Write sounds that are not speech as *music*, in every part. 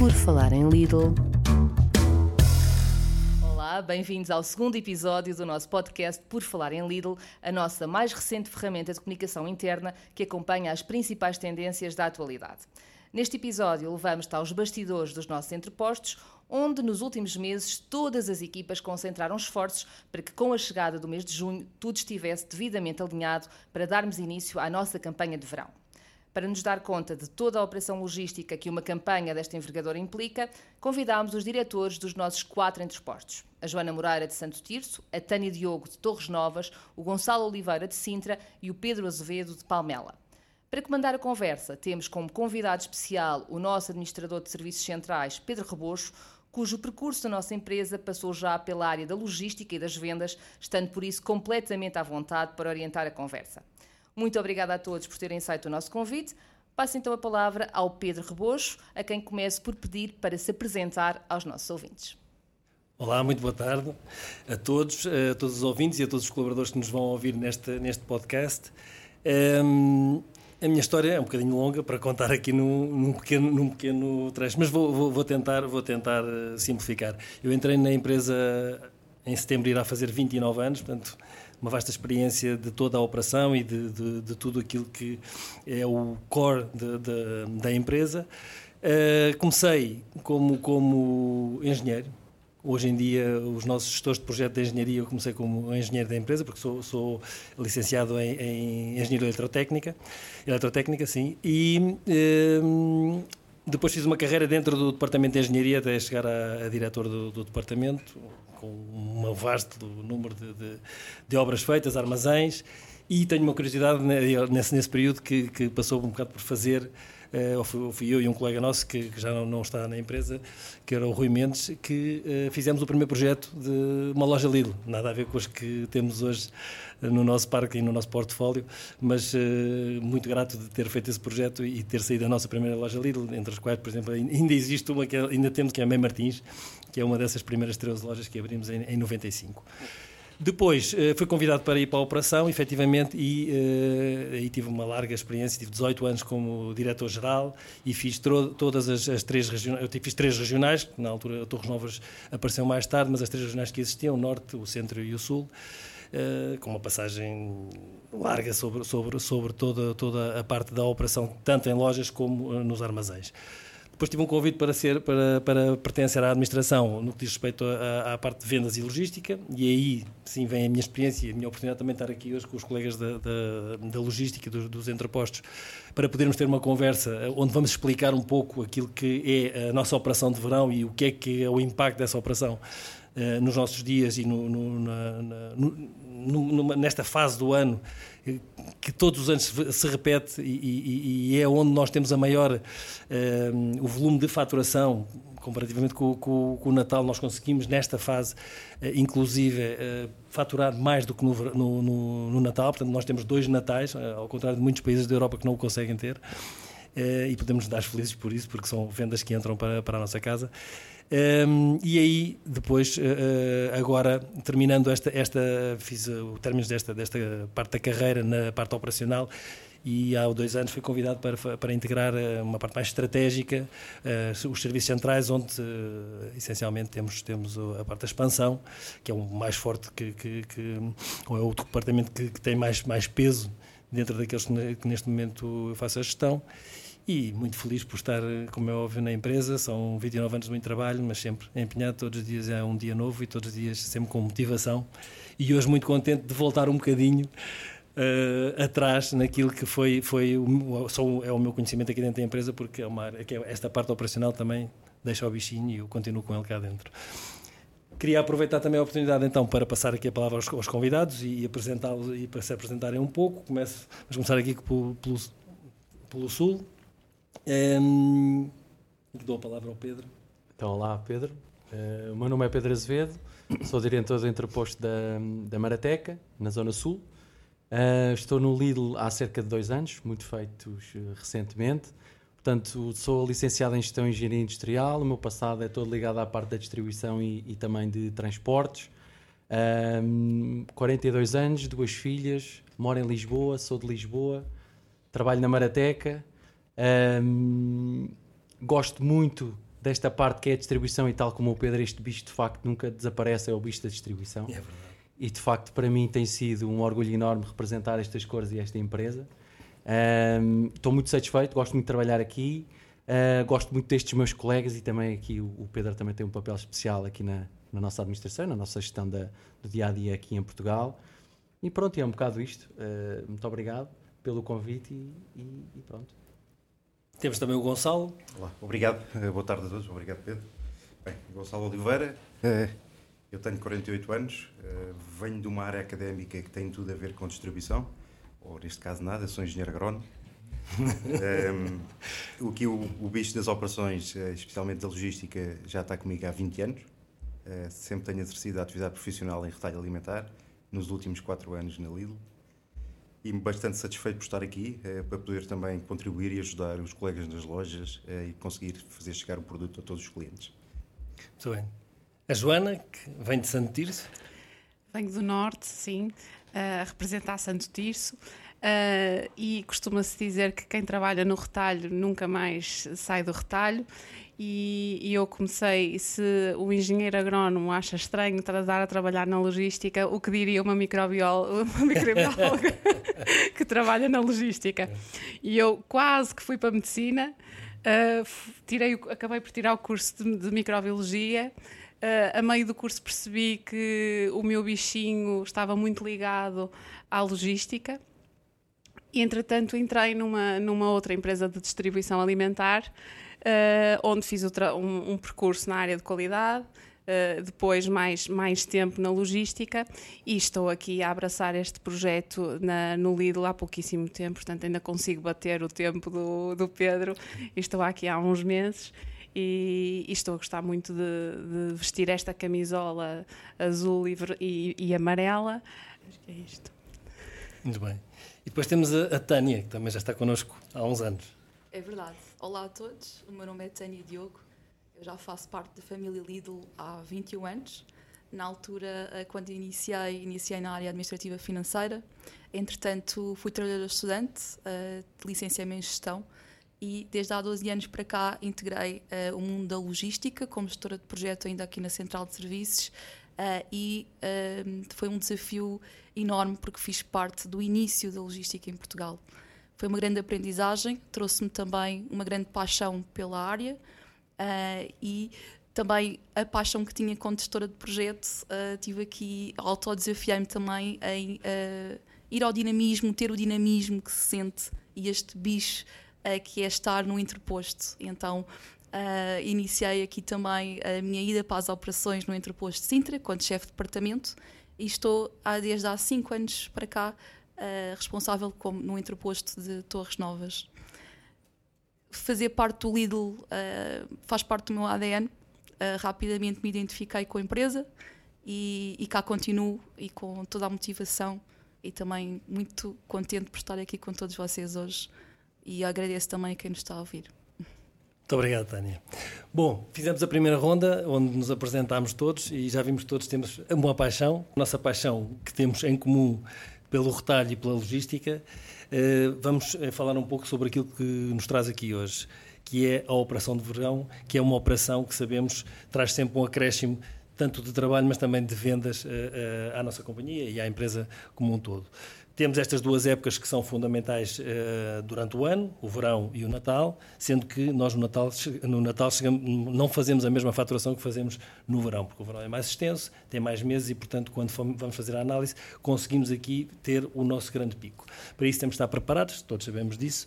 Por falar em Lidl. Olá, bem-vindos ao segundo episódio do nosso podcast Por Falar em Lidl, a nossa mais recente ferramenta de comunicação interna que acompanha as principais tendências da atualidade. Neste episódio, levamos-te aos bastidores dos nossos entrepostos, onde nos últimos meses todas as equipas concentraram esforços para que, com a chegada do mês de junho, tudo estivesse devidamente alinhado para darmos início à nossa campanha de verão. Para nos dar conta de toda a operação logística que uma campanha desta envergadura implica, convidámos os diretores dos nossos quatro entrepostos: a Joana Moreira de Santo Tirso, a Tânia Diogo de Torres Novas, o Gonçalo Oliveira de Sintra e o Pedro Azevedo de Palmela. Para comandar a conversa, temos como convidado especial o nosso administrador de serviços centrais, Pedro Rebocho, cujo percurso da nossa empresa passou já pela área da logística e das vendas, estando por isso completamente à vontade para orientar a conversa. Muito obrigada a todos por terem aceito o nosso convite. Passo então a palavra ao Pedro Rebocho, a quem começo por pedir para se apresentar aos nossos ouvintes. Olá, muito boa tarde a todos, a todos os ouvintes e a todos os colaboradores que nos vão ouvir neste, neste podcast. Um, a minha história é um bocadinho longa para contar aqui num, num pequeno, num pequeno trecho, mas vou, vou, vou, tentar, vou tentar eh, simplificar. Eu entrei na empresa em setembro, irá fazer 29 anos, portanto, uma vasta experiência de toda a operação e de, de, de tudo aquilo que é o core de, da empresa. Uh, comecei como, como engenheiro. Hoje em dia, os nossos gestores de projeto de engenharia, eu comecei como engenheiro da empresa, porque sou, sou licenciado em, em engenharia eletrotécnica, eletrotécnica, sim, e uh, depois fiz uma carreira dentro do departamento de engenharia até chegar a, a diretor do, do departamento, com um vasto número de, de, de, obras feitas, armazéns, e tenho uma curiosidade nesse, nesse período que, que passou um bocado por fazer ou fui, fui, eu e um colega nosso que, que já não, não, está na empresa, que era o Rui Mendes, que uh, fizemos o primeiro projeto de uma loja Lidl, nada a ver com os que temos hoje eh, no nosso parque e no nosso portfólio, mas muito grato de ter feito esse projeto e ter saído da nossa primeira loja Lidl, entre as quais, por exemplo, ainda existe uma que é, ainda temos que é a Mãe Martins, que é uma dessas primeiras 13 lojas que abrimos em, em 95. Depois uh, fui convidado para ir para a operação, efetivamente, e uh, aí tive uma larga experiência, tive 18 anos como diretor-geral e fiz todas as, as, três regionais, eu fiz três regionais, na altura a Torres Novas apareceu mais tarde, mas as três regionais que existiam, o Norte, o Centro e o Sul, uh, com uma passagem larga sobre, sobre, sobre toda, toda a parte da operação, tanto em lojas como nos armazéns. Depois tive um convite para, ser, para, para pertencer à administração no que diz respeito à, parte de vendas e logística, e aí sim vem a minha experiência e a minha oportunidade também de estar aqui hoje com os colegas da, da, da logística, dos, dos entrepostos, para podermos ter uma conversa onde vamos explicar um pouco aquilo que é a nossa operação de verão e o que é que é o impacto dessa operação uh, nos nossos dias e no, no, na, no, numa, nesta fase do ano que todos os anos se repete e, e, e é onde nós temos a maior uh, o volume de faturação. Comparativamente com, com, com, o Natal nós conseguimos nesta fase uh, inclusive faturar mais do que no, no, no, Natal. Portanto nós temos dois Natais ao contrário de muitos países da Europa que não o conseguem ter e podemos dar felizes por isso porque são vendas que entram para, para a nossa casa um, e aí, depois, uh, agora, terminando esta, esta fiz o término desta, desta parte da carreira na parte operacional, e há dois anos fui convidado para, para integrar uma parte mais estratégica, uh, os serviços centrais, onde uh, essencialmente temos, temos a parte da expansão, que é o mais forte, que, que, que ou é o departamento que, que, tem mais, mais peso dentro daqueles que neste momento eu faço a gestão e muito feliz por estar, como é óbvio, na empresa. São 29 anos de muito trabalho, mas sempre empenhado. Todos os dias é um dia novo e todos os dias sempre com motivação. E hoje muito contente de voltar um bocadinho uh, atrás naquilo que foi, foi o, só é o meu conhecimento aqui dentro da empresa, porque é uma é esta parte operacional também deixa o bichinho e eu continuo com ele cá dentro. Queria aproveitar também a oportunidade então para passar aqui a palavra aos, aos convidados e, apresentá-los e para se apresentarem um pouco. Começo, vamos começar aqui pelo, pelo, pelo Sul, um, dou a palavra ao Pedro. Então, olá, Pedro. Uh, o meu nome é Pedro Azevedo, sou diretor do entreposto da, da Marateca, na Zona Sul. Uh, estou no Lidl há cerca de dois anos, muito feitos uh, recentemente. Portanto, sou licenciado em Gestão e Engenharia Industrial. O meu passado é todo ligado à parte da distribuição e, e também de transportes. Um, 42 anos, duas filhas, moro em Lisboa, sou de Lisboa, trabalho na Marateca um, gosto muito desta parte que é a distribuição e tal como o Pedro, este bicho de facto nunca desaparece, é o bicho da distribuição. É verdade. E de facto para mim tem sido um orgulho enorme representar estas cores e esta empresa. Um, estou muito satisfeito, gosto muito de trabalhar aqui, uh, gosto muito destes meus colegas e também aqui o, o Pedro também tem um papel especial aqui na, na nossa administração, na nossa gestão da, do dia a dia aqui em Portugal. E pronto, é um bocado isto. Uh, muito obrigado pelo convite e, e, e, pronto. Temos também o Gonçalo. Olá, obrigado. Uh, boa tarde a todos. Obrigado, Pedro. Bem, Gonçalo Oliveira. Uh, eu tenho 48 anos, venho de uma área académica que tem tudo a ver com distribuição, ou neste caso nada, sou engenheiro agrónomo. um, *laughs* o que o, o bicho das operações, especialmente da logística, já está comigo há 20 anos. Uh, sempre tenho exercido a atividade profissional em retalho alimentar, nos últimos 4 anos na Lidl e bastante satisfeito por estar aqui eh, para poder também contribuir e ajudar os colegas nas lojas eh, e conseguir fazer chegar o produto a todos os clientes. Muito bem. A Joana, que vem de Santo Tirso? Venho do Norte, sim, a representar Santo Tirso. Uh, e costuma-se dizer que quem trabalha no retalho nunca mais sai do retalho e, e, eu comecei, se o engenheiro agrónomo acha estranho estar a trabalhar na logística, o que diria uma, *laughs* microbióloga, uma *laughs* que trabalha na logística? E eu quase que fui para a medicina, uh, tirei, acabei por tirar o curso de, de microbiologia, uh, a meio do curso percebi que o meu bichinho estava muito ligado à logística, e entretanto entrei numa, numa outra empresa de distribuição alimentar, onde fiz um, um, percurso na área de qualidade, uh, depois mais, mais tempo na logística e estou aqui a abraçar este projeto na, no Lidl há pouquíssimo tempo, portanto ainda consigo bater o tempo do, do Pedro estou aqui há uns meses. E, e, estou a gostar muito de, de vestir esta camisola azul e, e, e, amarela. Acho que é isto. Muito bem. E depois temos a, a Tânia, que também já está connosco há uns anos. É verdade. Olá a todos, o meu nome é Tânia Diogo, eu já faço parte da família Lidl há 21 anos. Na altura, eh, quando iniciei, iniciei na área administrativa financeira. Entretanto, fui trabalhadora estudante, de licenciamento em gestão, e desde há 12 anos para cá integrei uh, o mundo da logística como gestora de projeto ainda aqui na Central de Serviços uh, e uh, foi um desafio enorme porque fiz parte do início da logística em Portugal. Foi uma grande aprendizagem, trouxe-me também uma grande paixão pela área uh, e também a paixão que tinha como gestora de projeto. Uh, tive aqui, autodesafiei-me também em uh, ir ao dinamismo, ter o dinamismo que se sente e este bicho que é estar no interposto. Então, Uh, iniciei aqui também a minha ida para as operações no Interposto de Sintra, quando chefe de departamento, e estou há, desde há cinco anos para cá uh, responsável como no interposto de Torres Novas. Fazer parte do Lidl uh, faz parte do meu ADN. Uh, eh, rapidamente me identifiquei com a empresa e, e cá continuo e com toda a motivação e também muito contente por estar aqui com todos vocês hoje e agradeço também a quem nos está a ouvir. Muito obrigado, Tânia. Bom, fizemos a primeira ronda onde nos apresentámos todos e já vimos todos temos uma paixão. Nossa paixão que temos em comum pelo retalho e pela logística, eh, vamos eh, falar um pouco sobre aquilo que nos traz aqui hoje, que é a operação de verão, que é uma operação que sabemos traz sempre um acréscimo tanto de trabalho, mas também de vendas eh, à nossa companhia e à empresa como um todo. Temos estas duas épocas que são fundamentais uh, durante o ano, o verão e o Natal, sendo que nós no Natal, no Natal chegamos, não fazemos a mesma faturação que fazemos no verão, porque o verão é mais extenso, tem mais meses e, portanto, quando vamos fazer a análise, conseguimos aqui ter o nosso grande pico. Para isso temos de estar preparados, todos sabemos disso,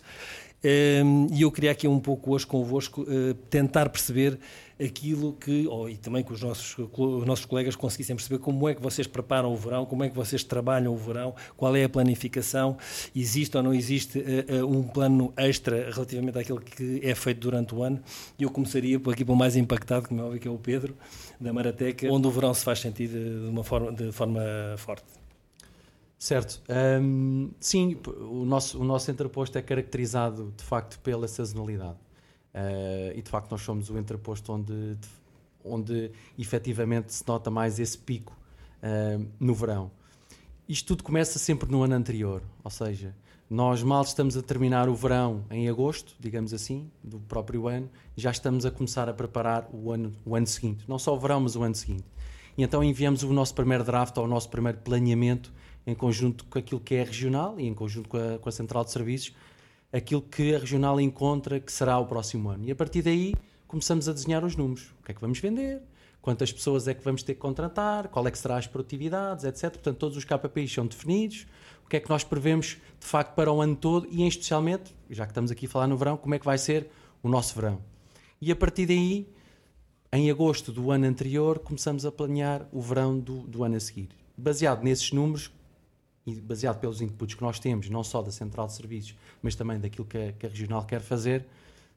ehm, e eu queria aqui um pouco hoje convosco eh, tentar perceber aquilo que, ou, e também que os nossos, os nossos colegas conseguissem perceber como é que vocês preparam o verão, como é que vocês trabalham o verão, qual é a planificação, existe ou não existe uh, um plano extra relativamente àquilo que é feito durante o ano. E eu começaria por aqui pelo mais impactado, como é óbvio que é o Pedro, da Marateca, onde o verão se faz sentir de, uma forma, de forma forte. Certo. Um, sim, o nosso, o nosso entreposto é caracterizado de facto pela sazonalidade. Uh, e de facto nós somos o entreposto onde, onde efetivamente se nota mais esse pico uh, no verão. Isto tudo começa sempre no ano anterior, ou seja, Nós mal estamos a terminar o verão em agosto, digamos assim, do próprio ano, já estamos a começar a preparar o ano, o ano seguinte. Não só o verão, mas o ano seguinte. E então enviamos o nosso primeiro draft ou o nosso primeiro planeamento em conjunto com aquilo que é regional e em conjunto com a, com a Central de Serviços, aquilo que a regional encontra que será o próximo ano. E a partir daí começamos a desenhar os números. O que é que vamos vender? Quantas pessoas é que vamos ter que contratar? Qual é que será as produtividades, etc. Portanto, todos os KPIs são definidos. O que é que nós prevemos, de facto, para o ano todo e, em especialmente, já que estamos aqui a falar no verão, como é que vai ser o nosso verão. E a partir daí, em agosto do ano anterior, começamos a planear o verão do, do ano a seguir. Baseado nesses números, e baseado pelos inputs que nós temos, não só da central de serviços, mas também daquilo que a, que a regional quer fazer,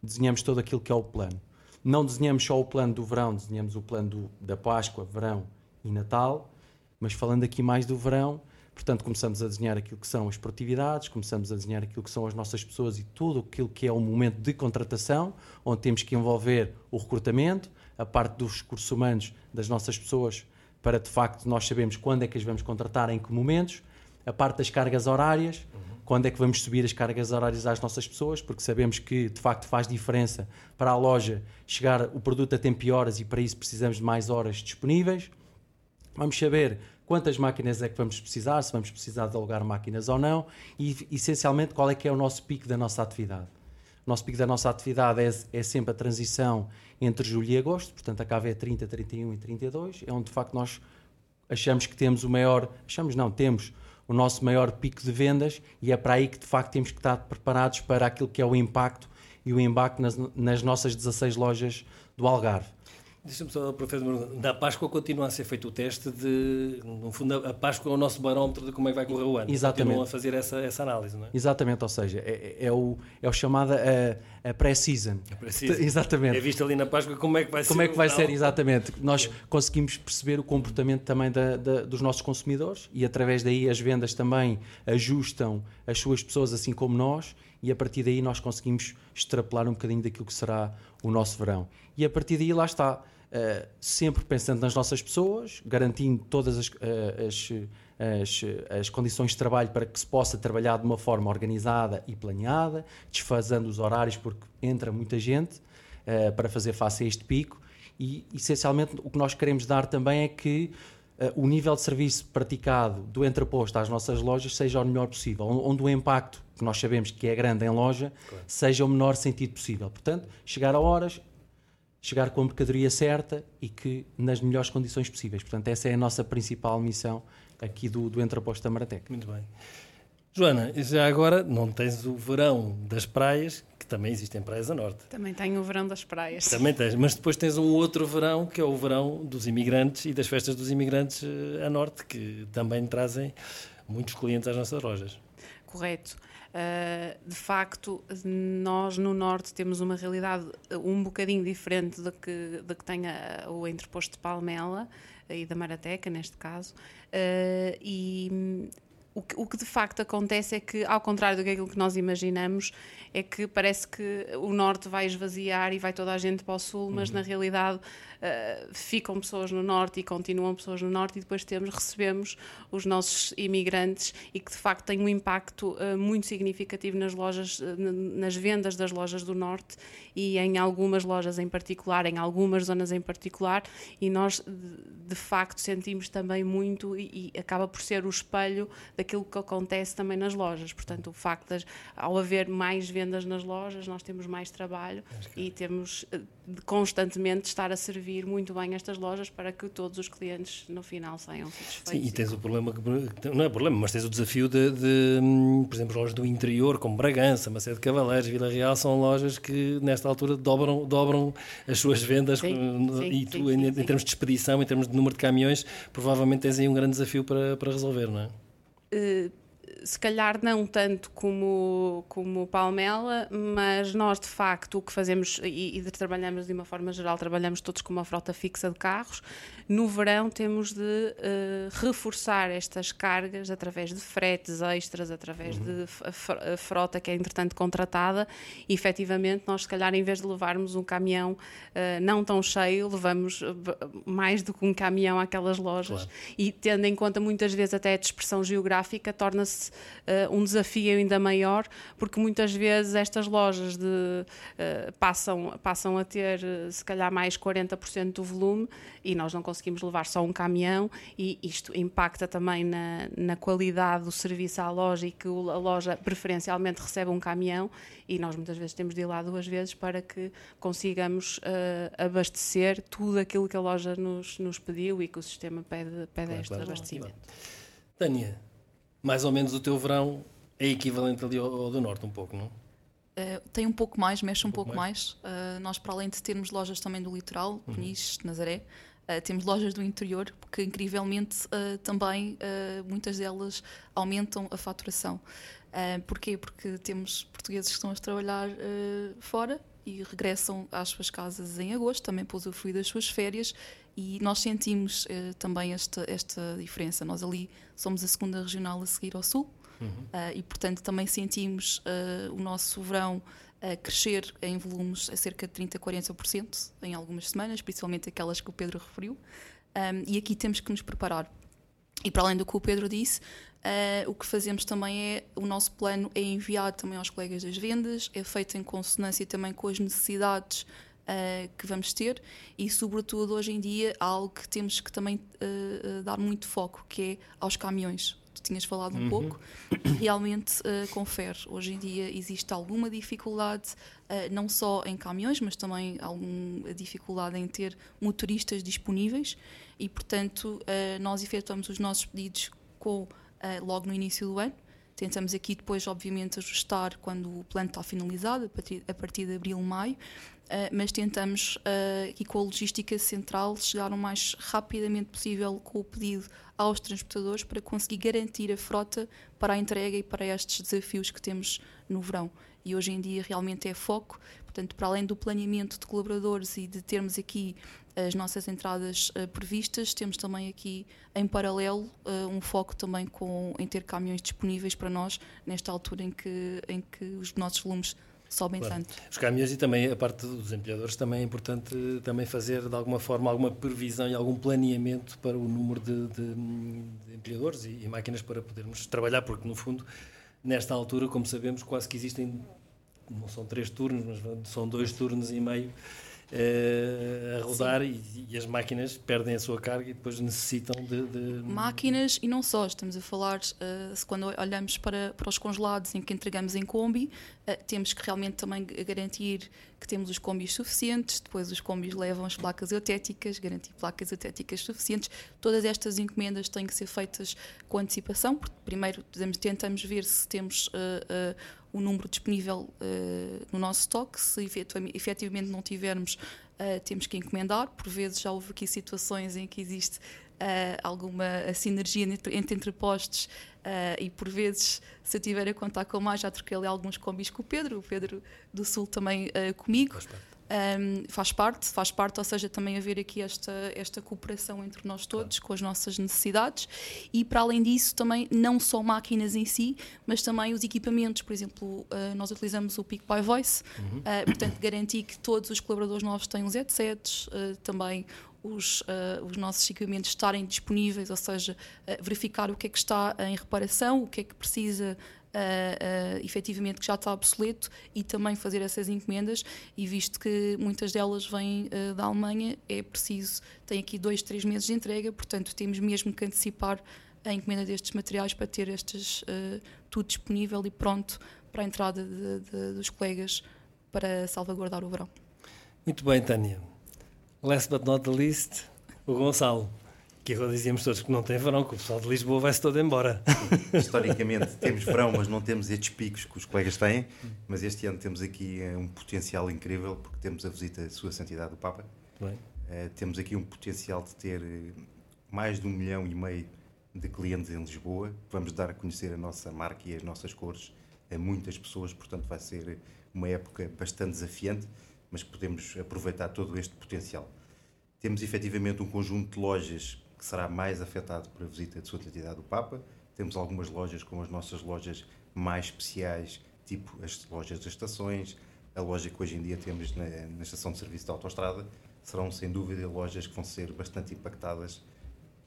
desenhamos todo aquilo que é o plano. Não desenhamos só o plano do verão, desenhamos o plano do, da Páscoa, verão e Natal, mas falando aqui mais do verão, portanto começamos a desenhar aquilo que são as produtividades, começamos a desenhar aquilo que são as nossas pessoas e tudo aquilo que é o momento de contratação, onde temos que envolver o recrutamento, a parte dos recursos humanos das nossas pessoas, para de facto nós sabemos quando é que as vamos contratar, em que momentos, a parte das cargas horárias, uhum. quando é que vamos subir as cargas horárias às nossas pessoas, porque sabemos que de facto faz diferença para a loja chegar o produto a tempo e horas e para isso precisamos de mais horas disponíveis. Vamos saber quantas máquinas é que vamos precisar, se vamos precisar de alugar máquinas ou não e essencialmente qual é que é o nosso pico da nossa atividade. O nosso pico da nossa atividade é, é sempre a transição entre julho e agosto, portanto a cava é 30, 31 e 32, é onde de facto nós achamos que temos o maior, achamos não, temos o nosso maior pico de vendas e é para aí que de facto temos que estar preparados para aquilo que é o impacto e o embate nas, nas nossas 16 lojas do Algarve. Deixa-me só, professor, na Páscoa continua a ser feito o teste de, no fundo, a Páscoa é o nosso barómetro de como é que vai correr o ano. Exatamente. Continuam a fazer essa, essa análise, não é? Exatamente, ou seja, é, é, é o, é o chamado a, a pré-season. Pré *laughs* exatamente. É visto ali na Páscoa como é que vai como ser. Como é que vai ser, exatamente. Nós conseguimos perceber o comportamento também da, da, dos nossos consumidores e através daí as vendas também ajustam as suas pessoas assim como nós e a partir daí nós conseguimos extrapolar um bocadinho daquilo que será o nosso verão. E a partir daí lá está Uh, sempre pensando nas nossas pessoas, garantindo todas as, uh, as, as, as, condições de trabalho para que se possa trabalhar de uma forma organizada e planeada, desfazendo os horários porque entra muita gente uh, para fazer face a este pico e essencialmente o que nós queremos dar também é que o nível de serviço praticado do entreposto às nossas lojas seja o melhor possível, onde o impacto que nós sabemos que é grande em loja claro. seja o menor sentido possível. Portanto, chegar a horas, chegar com a mercadoria certa e que nas melhores condições possíveis. Portanto, essa é a nossa principal missão aqui do, do Entreposto da Maratec. Muito bem. Joana, já agora não tens o verão das praias, que também existem praias a norte. Também tenho o verão das praias. Também tens, mas depois tens um outro verão, que é o verão dos imigrantes e das festas dos imigrantes eh, a norte, que também trazem muitos clientes às nossas lojas. Correto. Uh, de facto, nós no Norte temos uma realidade um bocadinho diferente do que, do que tem a, o entreposto de Palmela e da Marateca, neste caso, uh, e o que, o que, de facto acontece é que, ao contrário do que aquilo que nós imaginamos, é que parece que o norte vai esvaziar e vai toda a gente para o sul, mas uhum. na realidade uh, ficam pessoas no norte e continuam pessoas no norte e depois temos, recebemos os nossos imigrantes e que de facto tem um impacto uh, muito significativo nas lojas, uh, nas vendas das lojas do norte e em algumas lojas em particular, em algumas zonas em particular e nós de, de facto sentimos também muito e, e, acaba por ser o espelho daquilo que acontece também nas lojas. Portanto, o facto de, ao haver mais vendas nas lojas, nós temos mais trabalho e temos de constantemente estar a servir muito bem estas lojas para que todos os clientes no final saiam satisfeitos. Sim, e tens o problema, não é problema, mas tens o desafio de, de por exemplo, lojas do interior, como Bragança, Macedo de Cavaleiros, Vila Real, são lojas que nesta altura dobram, dobram as suas vendas sim, sim, e tu, sim, em, em, termos de expedição, em termos de número de caminhões, provavelmente tens aí um grande desafio para, para resolver, não é? Uh, se calhar não tanto como, como Palmela, mas nós de facto o que fazemos e, e, trabalhamos de uma forma geral, trabalhamos todos com uma frota fixa de carros. No verão temos de uh, reforçar estas cargas através de fretes extras, através uhum. de frota que é entretanto contratada e efetivamente nós se calhar em vez de levarmos um caminhão uh, não tão cheio, levamos mais do que um caminhão àquelas lojas claro. e tendo em conta muitas vezes até a dispersão geográfica torna-se torna-se uh, um desafio ainda maior, porque muitas vezes estas lojas de, uh, passam, passam a ter, se calhar, mais 40% do volume e nós não conseguimos levar só um caminhão, e isto impacta também na, na qualidade do serviço à loja e que a loja preferencialmente recebe um caminhão e nós muitas vezes temos de ir lá duas vezes para que consigamos uh, abastecer tudo aquilo que a loja nos, nos pediu e que o sistema pede, pede claro, este claro, abastecimento. Tânia, mais ou menos o teu verão é equivalente ali ao, ao do Norte um pouco, não? Uh, tem um pouco mais, mexe um, um pouco, pouco, mais. mais. Uh, nós, para além de termos lojas também do litoral, uhum. Peniche, Nazaré, Uh, temos lojas do interior que, incrivelmente, também muitas delas aumentam a faturação. Porquê? Porque temos portugueses que estão a trabalhar fora e regressam às suas casas em agosto, também para usufruir das suas férias, e nós sentimos também esta, esta diferença. Nós ali somos a segunda regional a seguir ao sul, uhum. e portanto também sentimos o nosso verão a crescer em volumes a cerca de 30%, 40% em algumas semanas, principalmente aquelas que o Pedro referiu. Um, e aqui temos que nos preparar. E para além do que o Pedro disse, uh, o que fazemos também é o nosso plano é enviado também aos colegas das vendas, é feito em consonância também com as necessidades uh, que vamos ter e, sobretudo, hoje em dia, algo que temos que também uh, dar muito foco, que é aos caminhões tu tinhas falado um uhum. pouco, realmente uh, confere. Hoje em dia existe alguma dificuldade, não só em caminhões, mas também alguma dificuldade em ter motoristas disponíveis e, portanto, nós efetuamos os nossos pedidos com, logo no início do ano. Tentamos aqui depois, obviamente, ajustar quando o plano está finalizado, a partir, a partir de abril, maio, Uh, mas tentamos uh, aqui com a logística central chegar o mais rapidamente possível com o pedido aos transportadores para conseguir garantir a frota para a entrega e para estes desafios que temos no verão. E hoje em dia realmente é foco, portanto, para além do planeamento de colaboradores e de termos aqui as nossas entradas uh, previstas, temos também aqui em paralelo um foco também com, em ter caminhões disponíveis para nós nesta altura em que, em que os nossos volumes sobem claro. tanto. Os caminhões e também a parte dos empilhadores também é importante também fazer de alguma forma alguma previsão e algum planeamento para o número de, de, de empilhadores e, e, máquinas para podermos trabalhar, porque no fundo nesta altura, como sabemos, quase que existem não são três turnos, mas são dois turnos e meio uh, a rodar e, e, as máquinas perdem a sua carga e depois necessitam de, de... Máquinas e não só, estamos a falar, uh, quando olhamos para, para os congelados em que entregamos em combi, uh, temos que realmente também garantir que temos os combis suficientes, depois os combis levam as placas eutéticas, garantir placas eutéticas suficientes. Todas estas encomendas têm que ser feitas com antecipação, porque primeiro tentamos ver se temos o número disponível uh, no nosso estoque. Se efetivamente não tivermos, uh, temos que encomendar. Por vezes já houve aqui situações em que existe uh, alguma sinergia entre, entre entrepostos e por vezes, se eu tiver a contar com mais, já troquei ali alguns combis com o Pedro, o Pedro do Sul também comigo um, faz parte, faz parte, ou seja, também haver aqui esta, esta cooperação entre nós todos, claro. com as nossas necessidades, e para além disso, também não só máquinas em si, mas também os equipamentos. Por exemplo, uh, nós utilizamos o Pick by Voice, uhum. uh, portanto, garantir que todos os colaboradores novos tenham os headsets, uh, também os, uh, os, nossos equipamentos estarem disponíveis, ou seja, uh, verificar o que é que está em reparação, o que é que precisa uh, uh, efetivamente que já está obsoleto e também fazer essas encomendas e visto que muitas delas vêm uh, da Alemanha é preciso, tem aqui dois, três meses de entrega, portanto temos mesmo que antecipar a encomenda destes materiais para ter estes, uh, tudo disponível e pronto para a entrada de, de, dos colegas para salvaguardar o verão. Muito bem, Tânia. Last but not the least, o Gonçalo que agora dizíamos todos que não tem verão, que o pessoal de Lisboa vai-se todo embora. *laughs* Historicamente temos verão, mas não temos estes picos que os colegas têm, mas este ano temos aqui eh, um potencial incrível, porque temos a visita da Sua Santidade do Papa. Uh, temos aqui um potencial de ter eh, mais de um milhão e meio de clientes em Lisboa. Vamos dar a conhecer a nossa marca e as nossas cores a muitas pessoas, portanto vai ser uma época bastante desafiante, mas podemos aproveitar todo este potencial. Temos efetivamente um conjunto de lojas que será mais afetado por a visita de Sua Santidade do Papa. Temos algumas lojas como as nossas lojas mais especiais, tipo as lojas das estações, a loja que hoje em dia temos na, na estação de serviço da autostrada, serão sem dúvida lojas que vão ser bastante impactadas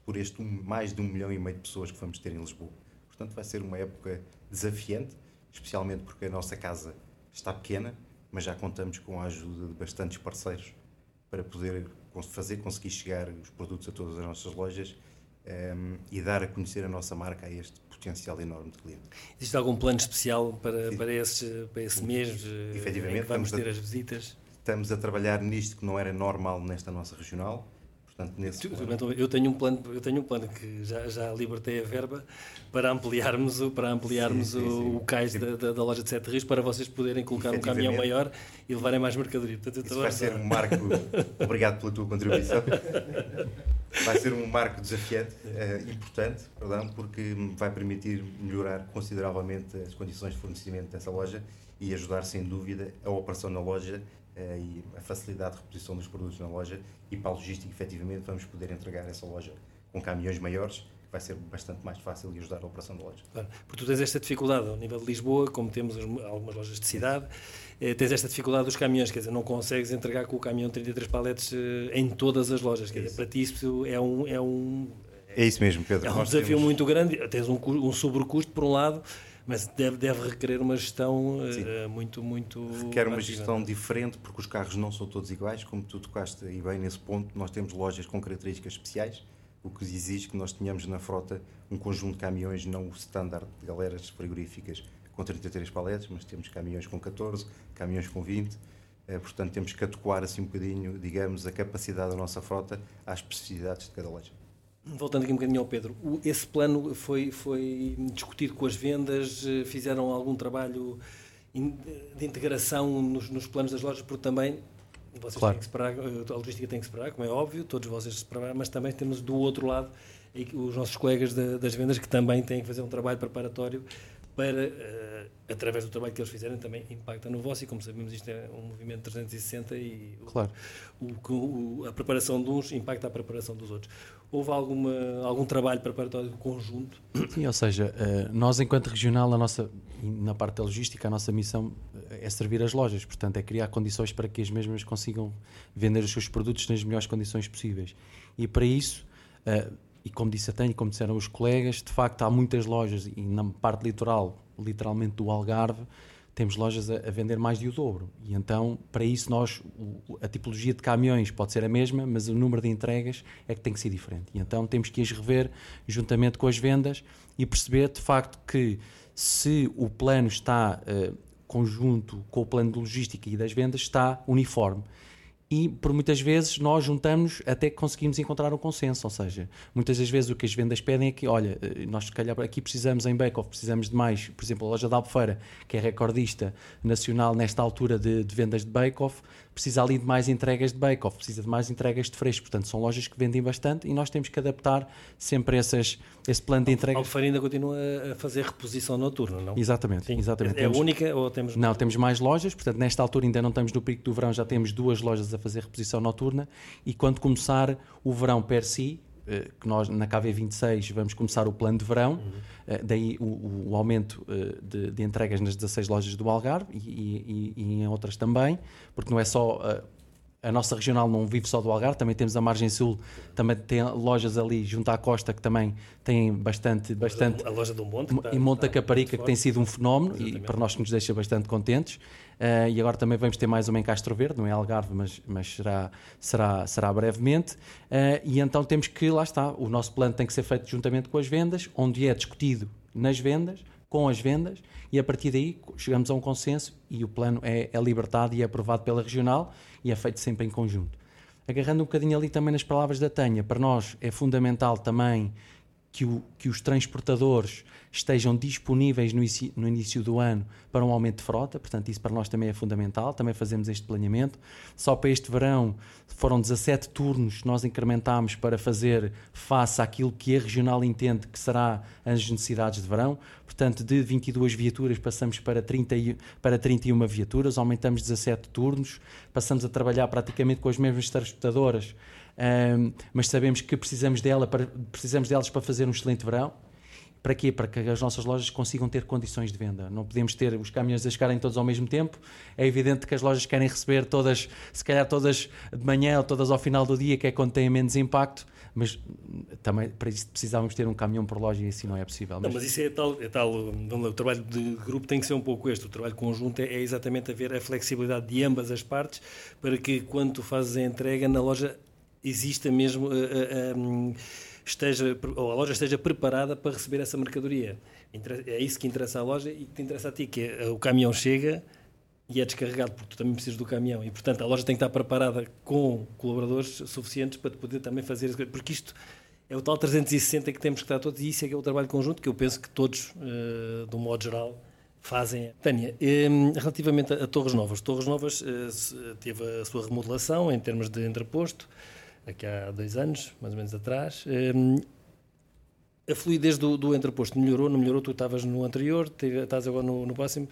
por este um, mais de um milhão e meio de pessoas que vamos ter em Lisboa. Portanto, vai ser uma época desafiante, especialmente porque a nossa casa está pequena, mas já contamos com a ajuda de bastantes parceiros para poder fazer, conseguir chegar os produtos a todas as nossas lojas um, ehm, e dar a conhecer a nossa marca a este potencial enorme de cliente. Existe algum plano especial para, para, esse, para esse mês? Eh, Efetivamente, vamos ter a, as visitas? Estamos a trabalhar nisto que não era normal nesta nossa regional Portanto, nesse plano... Eu tenho um plano, eu tenho um plano que já, já libertei a verba para ampliarmos, para ampliarmos sim, sim, sim. o, cais da, da, da, loja de Sete Rios para vocês poderem colocar um caminhão maior e levarem mais mercadoria. Portanto, Isso vai ser um marco. Obrigado pela tua contribuição. Vai ser um marco desafiante, uh, importante, perdão, porque vai permitir melhorar consideravelmente as condições de fornecimento dessa loja e ajudar, sem dúvida, a operação na loja e a facilidade de reposição dos produtos na loja e para a logística, efetivamente, vamos poder entregar essa loja com caminhões maiores, vai ser bastante mais fácil e ajudar a operação da loja. Claro, porque tu tens esta dificuldade ao nível de Lisboa, como temos algumas lojas de cidade, eh, tens esta dificuldade dos caminhões, quer dizer, não consegues entregar com o caminhão 33 paletes eh, em todas as lojas, quer dizer, para ti isso é um... É, um, é isso mesmo, Pedro. É um desafio temos... muito grande, tens um, um sobrecusto por um lado, mas deve, deve requerer uma gestão uh, muito, muito. Requer uma gestão diferente, porque os carros não são todos iguais, como tu tocaste e bem nesse ponto. Nós temos lojas com características especiais, o que exige que nós tenhamos na frota um conjunto de caminhões, não o standard de galeras frigoríficas com 33 paletes, mas temos caminhões com 14, caminhões com 20. Eh, portanto, temos que adequar assim um bocadinho, digamos, a capacidade da nossa frota às especificidades de cada loja. Voltando aqui um bocadinho ao Pedro, esse plano foi, foi discutido com as vendas, eh, fizeram algum trabalho de integração nos, nos planos das lojas, porque também vocês claro. têm que separar, eh, a logística tem que separar, como é óbvio, todos vocês separar, mas também temos do outro lado os nossos colegas das vendas que também têm que fazer um trabalho preparatório para, uh, através do trabalho que eles fizerem, também impacta no vosso. E como sabemos, isto é um movimento 360 e claro. o, o, a preparação de uns impacta a preparação dos outros. Houve alguma, algum trabalho preparatório conjunto? Sim, ou seja, uh, nós, enquanto regional, a nossa, na parte da logística, a nossa missão eh, é servir as lojas, portanto, é criar condições para que as mesmas consigam vender os seus produtos nas melhores condições possíveis. E para isso. Uh, e como disse a Tânia, como disseram os colegas, de facto há muitas lojas, e na parte litoral, literalmente do Algarve, temos lojas a, a vender mais de o dobro. E então, para isso, nós, o, a tipologia de caminhões pode ser a mesma, mas o número de entregas é que tem que ser diferente. E então temos que as rever juntamente com as vendas e perceber, de facto, que se o plano está uh, conjunto com o plano de logística e das vendas, está uniforme e por muitas vezes nós juntamos até que conseguimos encontrar um consenso, ou seja, muitas das vezes o que as vendas pedem é que, olha, eh, nós se calhar aqui precisamos em back-off, precisamos de mais, por exemplo, a loja da Albufeira, que é recordista nacional nesta altura de, de vendas de back-off, precisa ali de mais entregas de bake-off, precisa de mais entregas de fresco. Portanto, são lojas que vendem bastante e nós temos que adaptar sempre essas, esse plano de entrega. A Alfeira ainda continua a fazer reposição noturna, não? Exatamente. Sim. exatamente. É, a única ou temos... Não, temos mais lojas. Portanto, nesta altura ainda não estamos no pico do verão, já temos duas lojas a fazer reposição noturna e quando começar o verão per si, eh, que nós na KV26 vamos começar o plano de verão, uhum. daí o, o aumento eh, de, de, entregas nas 16 lojas do Algarve e, e, e, em outras também, porque não é só a nossa regional não vive só do Algarve, também temos a margem sul, também tem lojas ali junto à costa que também têm bastante... bastante a loja do Monte. Em Monte Caparica, que tem sido um fenómeno Exatamente. e para nós que nos deixa bastante contentes. Uh, e agora também vamos ter mais uma em Castro Verde, não é Algarve, mas, mas será, será, será brevemente. Uh, e então temos que, lá está, o nosso plano tem que ser feito juntamente com as vendas, onde é discutido nas vendas, com as vendas, e a partir daí chegamos a um consenso e o plano é, é libertado e é aprovado pela regional e é feito sempre em conjunto. Agarrando um bocadinho ali também nas palavras da Tânia, para nós é fundamental também que, o, que os transportadores estejam disponíveis no, no, início do ano para um aumento de frota, portanto, isso para nós também é fundamental, também fazemos este planeamento. Só para este verão foram 17 turnos que nós incrementámos para fazer face àquilo que a regional entende que será as necessidades de verão. Portanto, de 22 viaturas passamos para, 30, para 31 viaturas, aumentamos 17 turnos, passamos a trabalhar praticamente com as mesmas transportadoras um, mas sabemos que precisamos, dela para, precisamos delas para fazer um excelente verão. Para quê? Para que as nossas lojas consigam ter condições de venda. Não podemos ter os caminhões a chegarem todos ao mesmo tempo. É evidente que as lojas querem receber todas, se calhar todas de manhã ou todas ao final do dia, que é quando têm menos impacto, mas também para isso precisávamos ter um caminhão por loja e assim não é possível. Não, mas, isso é tal, é tal lá, o trabalho de grupo tem que ser um pouco este, o trabalho conjunto é, é exatamente haver a flexibilidade de ambas as partes para que quando tu fazes a entrega na loja exista mesmo uh, esteja, ou a loja esteja preparada para receber essa mercadoria. É isso que interessa à loja e que te interessa a ti, que é, o caminhão chega e é descarregado, porque tu também precisas do caminhão. E, portanto, a loja tem que estar preparada com colaboradores suficientes para te poder também fazer isso. Porque isto é o tal 360 que temos que estar todos, e isso é que é o trabalho conjunto que eu penso que todos, uh, de um modo geral, fazem. Tânia, um, relativamente a, a, Torres Novas, Torres Novas uh, teve a sua remodelação em termos de entreposto, aqui há dois anos, mais ou menos atrás. Um, ehm, a fluidez do, do entreposto melhorou, não melhorou? Tu estavas no anterior, estás agora no, no próximo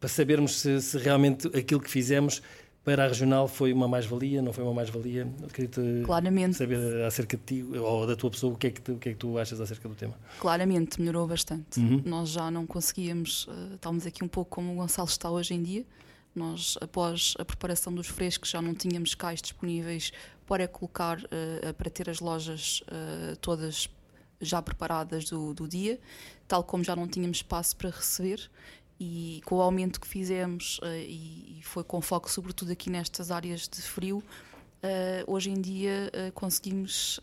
para sabermos se, se, realmente aquilo que fizemos para a regional foi uma mais-valia, não foi uma mais-valia. Queria Claramente. saber acerca de ti ou da tua pessoa o que, é que tu, o que é que tu achas acerca do tema. Claramente, melhorou bastante. Uhum. Nós já não conseguíamos, uh, estávamos aqui um pouco como o Gonçalo está hoje em dia. Nós, após a preparação dos frescos, já não tínhamos cais disponíveis para colocar, uh, para ter as lojas uh, todas já preparadas do, do dia, tal como já não tínhamos espaço para receber e com o aumento que fizemos uh, e, foi com foco sobretudo aqui nestas áreas de frio, hoje em dia conseguimos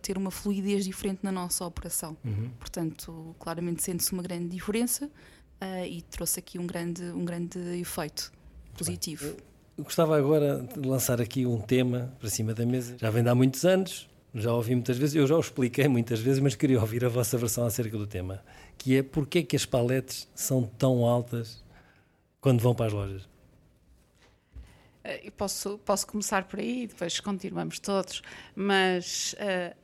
ter uma fluidez diferente na nossa operação. Uhum. Portanto, claramente sente-se uma grande diferença e trouxe aqui um grande, um grande efeito positivo. Eu, eu gostava agora de lançar aqui um tema para cima da mesa. Já vem de há muitos anos, já ouvi muitas vezes, eu já o expliquei muitas vezes, mas queria ouvir a vossa versão acerca do tema, que é porque é que as paletes são tão altas quando vão para as lojas? Eh, eu posso, posso começar por aí, depois continuamos todos, mas uh,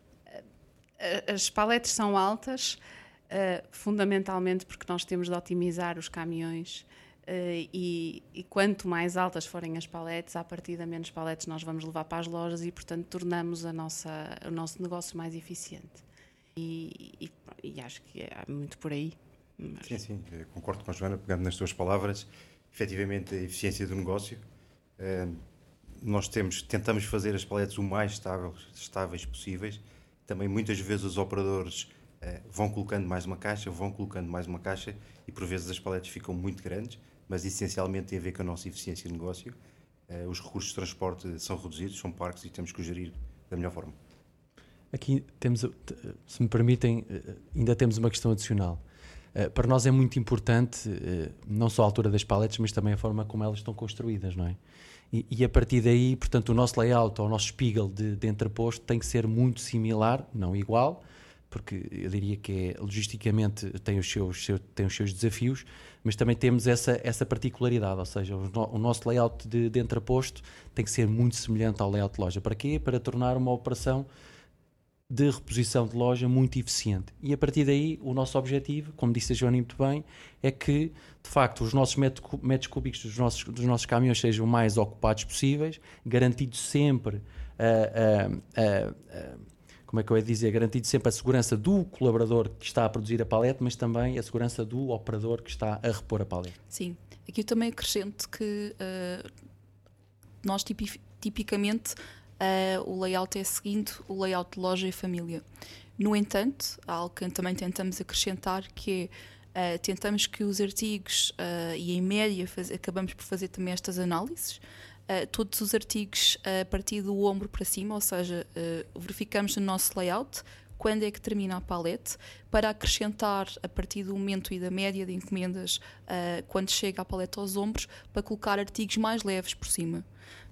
as paletes são altas uh, fundamentalmente porque nós temos de otimizar os caminhões Uh, e, e, quanto mais altas forem as paletes, a partir da menos paletes nós vamos levar para as lojas e, portanto, tornamos a nossa, o nosso negócio mais eficiente. E, e, e acho que é muito por aí. Mas... Sim, sim, concordo com a Joana, pegando nas tuas palavras, efetivamente a eficiência do negócio. Uh, nós temos, tentamos fazer as paletes o mais estáveis, estáveis possíveis. Também muitas vezes os operadores uh, vão colocando mais uma caixa, vão colocando mais uma caixa e por vezes as paletes ficam muito grandes mas essencialmente tem a ver com a nossa eficiência de negócio. Uh, os recursos de transporte são reduzidos, são parques e temos que os gerir da melhor forma. Aqui temos, se me permitem, eh, ainda temos uma questão adicional. Para nós é muito importante não só a altura das paletes, mas também a forma como elas estão construídas, não é? E, e a partir daí, portanto, o nosso layout ou o nosso spiegel de, de entreposto tem que ser muito similar, não igual, porque eu diria que é, logisticamente tem os seus, tem os seus desafios, mas também temos essa, essa particularidade, ou seja, o, no, o nosso layout de, de entreposto tem que ser muito semelhante ao layout de loja. Para quê? Para tornar uma operação de reposição de loja muito eficiente. E a partir daí, o nosso objetivo, como disse a Joana muito bem, é que, de facto, os nossos metros cúbicos dos nossos, dos nossos caminhões sejam o mais ocupados possíveis, garantido sempre. Uh, uh, uh, como é que eu ia dizer, garantido sempre a segurança do colaborador que está a produzir a palete, mas também a segurança do operador que está a repor a palete. Sim, aqui eu também acrescento que uh, nós tipicamente uh, o layout é seguindo o layout de loja e família. No entanto, há algo que também tentamos acrescentar que é uh, tentamos que os artigos, e em média faz, acabamos por fazer também estas análises, uh, todos os artigos a partir do ombro para cima, ou seja, uh, verificamos no nosso layout quando é que termina a palete, para acrescentar a partir do momento e da média de encomendas, uh, quando chega a palete aos ombros, para colocar artigos mais leves por cima.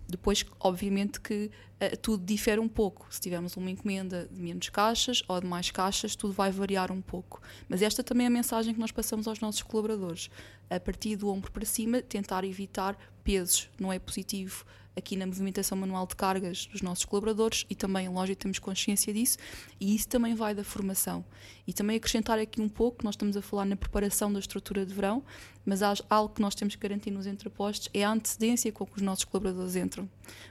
Depois, obviamente, que uh, tudo difere um pouco. Se tivermos uma encomenda de menos caixas ou de mais caixas, tudo vai variar um pouco. Mas esta também é a mensagem que nós passamos aos nossos colaboradores. A partir do ombro para cima, tentar evitar pesos. Não é positivo aqui na movimentação manual de cargas dos nossos colaboradores e também loja temos consciência disso e isso também vai da formação. E também acrescentar aqui um pouco, nós estamos a falar na preparação da estrutura de verão, mas há algo que nós temos que garantir nos entrepostos é a antecedência com que os nossos colaboradores entram.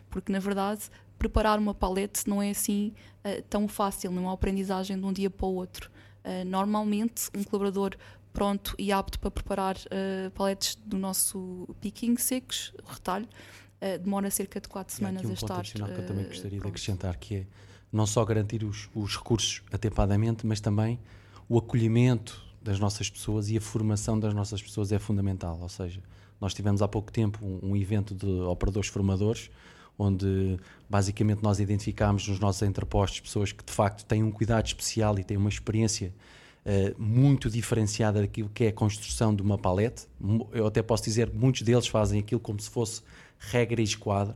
Porque, na verdade, preparar uma palete não é assim uh, tão fácil, não é uma aprendizagem de um dia para o outro. Uh, normalmente, um colaborador pronto e apto para preparar uh, paletes do nosso picking secos, retalho, uh, demora cerca de quatro semanas um a estar. que eu também gostaria pronto. de acrescentar que é não só garantir os, os recursos atempadamente, mas também o acolhimento das nossas pessoas e a formação das nossas pessoas é fundamental. Ou seja, nós tivemos há pouco tempo um, um evento de operadores formadores, onde basicamente nós identificámos nos nossos entrepostos pessoas que de facto têm um cuidado especial e têm uma experiência uh, muito diferenciada daquilo que é a construção de uma palete. Eu até posso dizer que muitos deles fazem aquilo como se fosse regra e esquadro,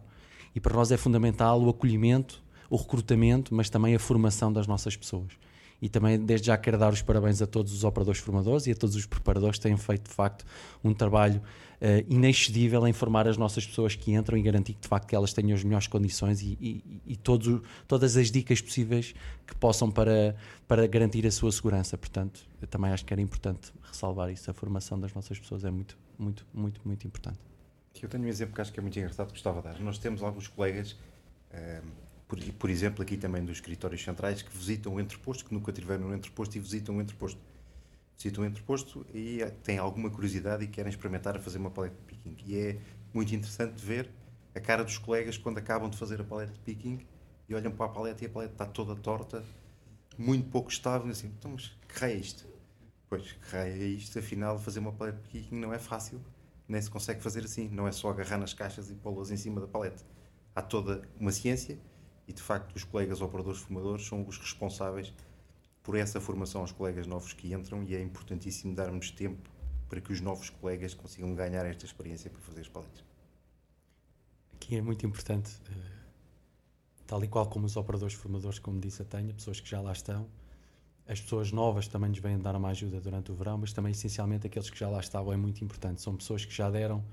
e para nós é fundamental o acolhimento, o recrutamento, mas também a formação das nossas pessoas. E também, desde já, quero dar os parabéns a todos os operadores formadores e a todos os preparadores que têm feito, de facto, um trabalho uh, inexcedível em formar as nossas pessoas que entram e garantir que de facto que elas tenham as melhores condições e, e, e todos, todas as dicas possíveis que possam para, para garantir a sua segurança. Portanto, também acho que era importante ressalvar isso. A formação das nossas pessoas é muito, muito, muito, muito importante. Eu tenho um exemplo que acho que é muito engraçado que gostava de dar. Nós temos alguns colegas, uh, por, por, exemplo, aqui também dos escritórios centrais, que visitam o entreposto, que nunca tiveram no entreposto e visitam o entreposto visitam um entreposto e têm alguma curiosidade e querem experimentar a fazer uma paleta de picking. E é muito interessante ver a cara dos colegas quando acabam de fazer a paleta de picking e olham para a paleta e a paleta está toda torta, muito pouco estável, assim, então, mas que raio é isto? Pois, que raio é isto? Afinal, fazer uma paleta de picking não é fácil, nem se consegue fazer assim, não é só agarrar nas caixas e pô-las em cima da paleta. Há toda uma ciência e, de facto, os colegas operadores fumadores são os responsáveis por essa formação aos colegas novos que entram e é importantíssimo darmos tempo para que os novos colegas consigam ganhar esta experiência para fazer as paletas. Aqui é muito importante, eh, tal e qual como os operadores formadores, como disse a Tenha, pessoas que já lá estão, as pessoas novas também nos vêm dar uma ajuda durante o verão, mas também essencialmente aqueles que já lá estavam é muito importante. São pessoas que já deram,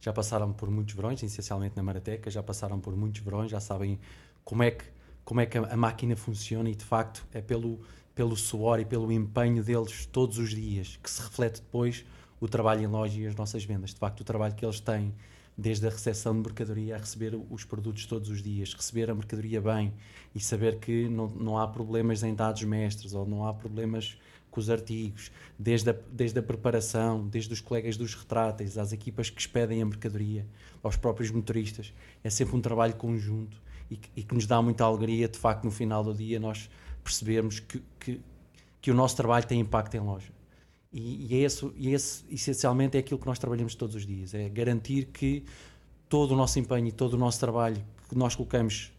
já passaram por muitos verões, essencialmente na Marateca, já passaram por muitos verões, já sabem como é que, como é que a, a máquina funciona e de facto é pelo pelo suor e pelo empenho deles todos os dias, que se reflete depois o trabalho em loja e as nossas vendas. De facto, o trabalho que eles têm desde a recepção de mercadoria a receber os produtos todos os dias, receber a mercadoria bem e saber que não, não há problemas em dados mestres ou não há problemas com os artigos, desde a, desde a preparação, desde os colegas dos retráteis, às equipas que expedem a mercadoria, aos próprios motoristas. É sempre um trabalho conjunto e que, e que nos dá muita alegria, de facto, no final do dia nós percebermos que, que, que o nosso trabalho tem impacto em loja. E, e, é esse, e esse, essencialmente, é aquilo que nós trabalhamos todos os dias: é garantir que todo o nosso empenho e todo o nosso trabalho que nós colocamos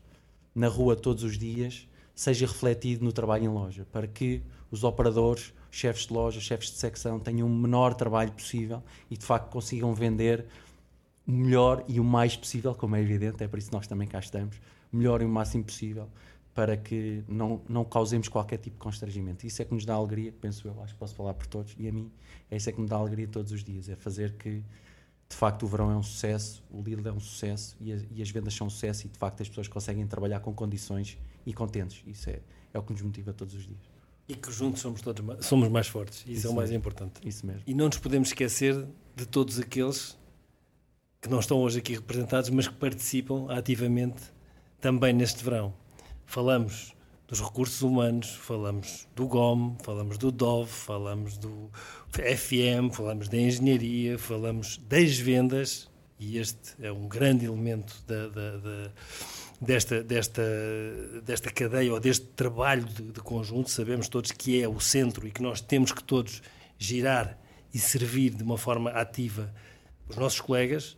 na rua todos os dias seja refletido no trabalho em loja, para que os operadores, chefes de loja, chefes de secção tenham o menor trabalho possível e de facto consigam vender o melhor e o mais possível, como é evidente, é por isso que nós também cá estamos, melhor e o máximo possível, para que não, não causemos qualquer tipo de constrangimento. Isso é que nos dá alegria, penso eu, acho que posso falar por todos, e a mim é isso é que me dá alegria todos os dias, é fazer que de facto o verão é um sucesso, o Lidl é um sucesso e, a, e as vendas são um sucesso e de facto as pessoas conseguem trabalhar com condições e contentes. Isso é, é o que nos motiva todos os dias. E que juntos somos todos somos mais fortes, isso, isso é o mais mesmo. importante. Isso mesmo. E não nos podemos esquecer de todos aqueles que não estão hoje aqui representados, mas que participam ativamente também neste verão falamos dos recursos humanos, falamos do GOM, falamos do DOV, falamos do FM, falamos da engenharia, falamos das vendas, e este é um grande elemento da, da, da, desta, desta, desta cadeia ou deste trabalho de, de conjunto. Sabemos todos que é o centro e que nós temos que todos girar e servir de uma forma ativa os nossos colegas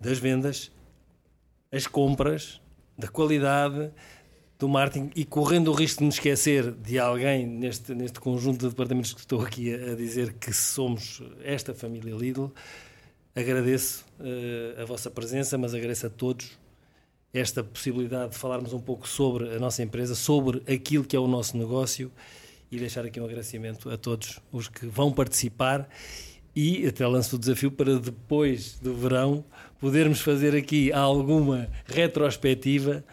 das vendas, as compras, da qualidade do marketing e correndo o risco de me esquecer de alguém neste, neste conjunto de departamentos que estou aqui a, a dizer que somos esta família Lidl, agradeço uh, a vossa presença, mas agradeço a todos esta possibilidade de falarmos um pouco sobre a nossa empresa, sobre aquilo que é o nosso negócio e deixar aqui um agradecimento a todos os que vão participar. E até lanço o desafio para depois do verão podermos fazer aqui alguma retrospectiva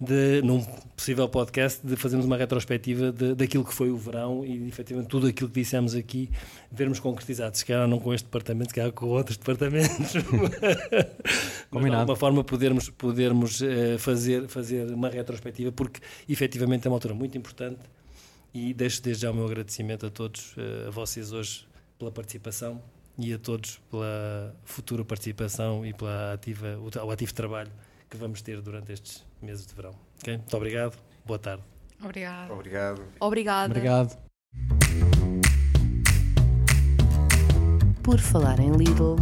de, num possível podcast, de fazermos uma retrospectiva de, daquilo que foi o verão e, efetivamente, tudo aquilo que dissemos aqui, vermos concretizado. Se calhar não com este departamento, se calhar com outros departamentos. *laughs* Combinado. de alguma forma, podermos, podermos uh, fazer, fazer uma retrospectiva, porque, efetivamente, é uma altura muito importante e deixo desde já o meu agradecimento a todos, uh, a vocês hoje, pela participação e a todos pela futura participação e pela ativa, o, ativo trabalho que vamos ter durante estes meses de verão. Okay? Muito obrigado, boa tarde. Obrigada. Obrigado. Obrigada. Obrigado. Por falar em Lidl.